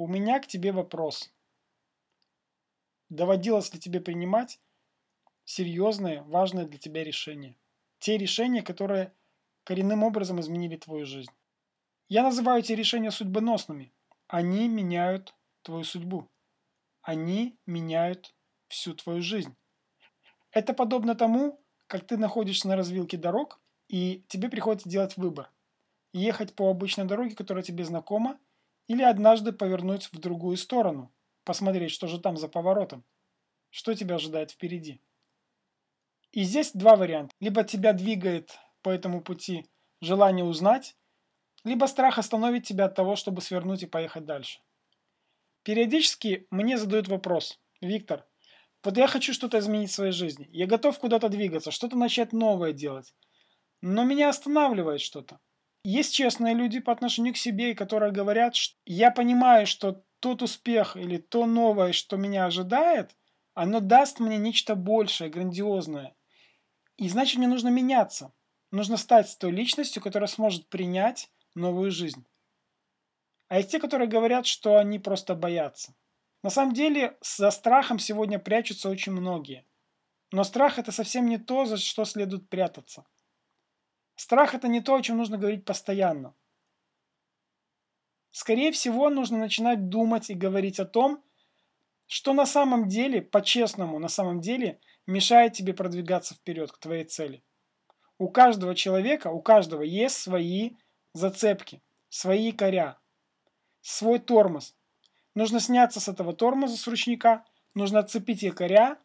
у меня к тебе вопрос. Доводилось ли тебе принимать серьезные, важные для тебя решения? Те решения, которые коренным образом изменили твою жизнь. Я называю эти решения судьбоносными. Они меняют твою судьбу. Они меняют всю твою жизнь. Это подобно тому, как ты находишься на развилке дорог, и тебе приходится делать выбор. Ехать по обычной дороге, которая тебе знакома, или однажды повернуть в другую сторону, посмотреть, что же там за поворотом, что тебя ожидает впереди. И здесь два варианта. Либо тебя двигает по этому пути желание узнать, либо страх остановит тебя от того, чтобы свернуть и поехать дальше. Периодически мне задают вопрос, Виктор, вот я хочу что-то изменить в своей жизни, я готов куда-то двигаться, что-то начать новое делать, но меня останавливает что-то. Есть честные люди по отношению к себе, которые говорят, что я понимаю, что тот успех или то новое, что меня ожидает, оно даст мне нечто большее, грандиозное. И значит, мне нужно меняться. Нужно стать той личностью, которая сможет принять новую жизнь. А есть те, которые говорят, что они просто боятся. На самом деле, за страхом сегодня прячутся очень многие. Но страх это совсем не то, за что следует прятаться. Страх это не то, о чем нужно говорить постоянно. Скорее всего, нужно начинать думать и говорить о том, что на самом деле, по-честному, на самом деле, мешает тебе продвигаться вперед к твоей цели. У каждого человека, у каждого есть свои зацепки, свои коря, свой тормоз. Нужно сняться с этого тормоза с ручника, нужно отцепить якоря,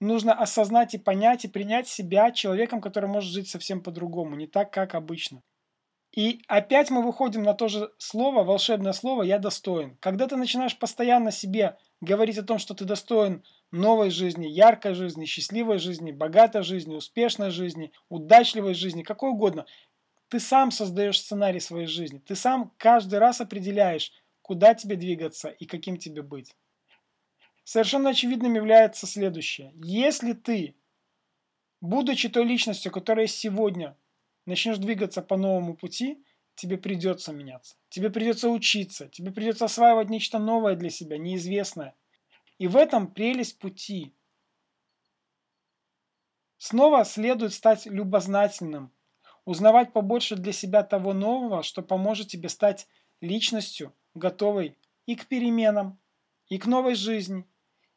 нужно осознать и понять и принять себя человеком, который может жить совсем по-другому, не так, как обычно. И опять мы выходим на то же слово, волшебное слово «я достоин». Когда ты начинаешь постоянно себе говорить о том, что ты достоин новой жизни, яркой жизни, счастливой жизни, богатой жизни, успешной жизни, удачливой жизни, какой угодно, ты сам создаешь сценарий своей жизни. Ты сам каждый раз определяешь, куда тебе двигаться и каким тебе быть. Совершенно очевидным является следующее. Если ты, будучи той личностью, которая сегодня начнешь двигаться по новому пути, тебе придется меняться. Тебе придется учиться, тебе придется осваивать нечто новое для себя, неизвестное. И в этом прелесть пути. Снова следует стать любознательным, узнавать побольше для себя того нового, что поможет тебе стать личностью, готовой и к переменам, и к новой жизни,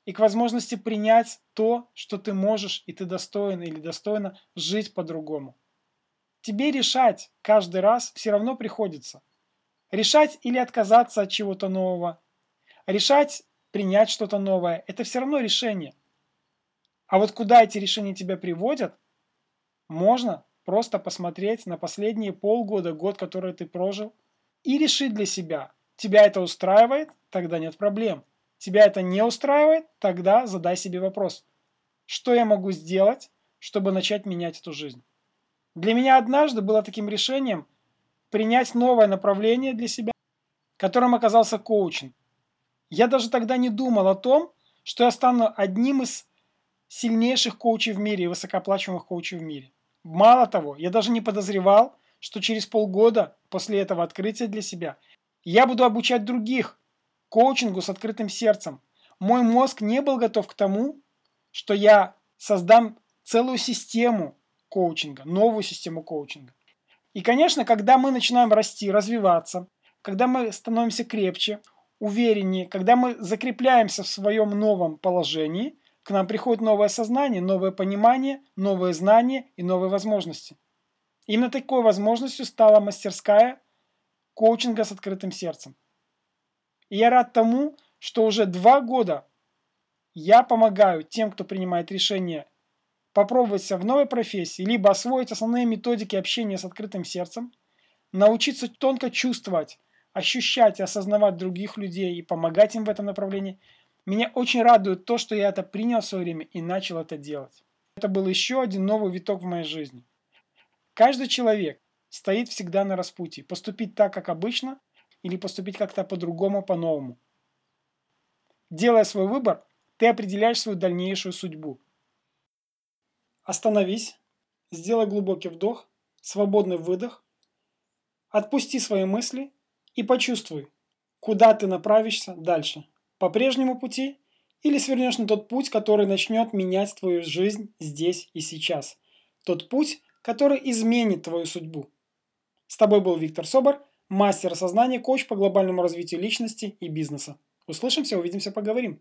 и к возможности принять то, что ты можешь и ты достоин или достойна жить по-другому. Тебе решать каждый раз все равно приходится. Решать или отказаться от чего-то нового. Решать принять что-то новое. Это все равно решение. А вот куда эти решения тебя приводят, можно Просто посмотреть на последние полгода, год, который ты прожил, и решить для себя, тебя это устраивает, тогда нет проблем. Тебя это не устраивает, тогда задай себе вопрос, что я могу сделать, чтобы начать менять эту жизнь. Для меня однажды было таким решением принять новое направление для себя, которым оказался коучинг. Я даже тогда не думал о том, что я стану одним из сильнейших коучей в мире и высокооплачиваемых коучей в мире. Мало того, я даже не подозревал, что через полгода после этого открытия для себя я буду обучать других коучингу с открытым сердцем. Мой мозг не был готов к тому, что я создам целую систему коучинга, новую систему коучинга. И, конечно, когда мы начинаем расти, развиваться, когда мы становимся крепче, увереннее, когда мы закрепляемся в своем новом положении – к нам приходит новое сознание, новое понимание, новые знания и новые возможности. Именно такой возможностью стала мастерская коучинга с открытым сердцем. И я рад тому, что уже два года я помогаю тем, кто принимает решение попробовать себя в новой профессии, либо освоить основные методики общения с открытым сердцем, научиться тонко чувствовать, ощущать и осознавать других людей и помогать им в этом направлении – меня очень радует то, что я это принял в свое время и начал это делать. Это был еще один новый виток в моей жизни. Каждый человек стоит всегда на распутье. Поступить так, как обычно, или поступить как-то по-другому, по-новому. Делая свой выбор, ты определяешь свою дальнейшую судьбу. Остановись, сделай глубокий вдох, свободный выдох, отпусти свои мысли и почувствуй, куда ты направишься дальше, по прежнему пути или свернешь на тот путь, который начнет менять твою жизнь здесь и сейчас, тот путь, который изменит твою судьбу. С тобой был Виктор Собор – мастер сознания, коуч по глобальному развитию личности и бизнеса. Услышимся, увидимся, поговорим.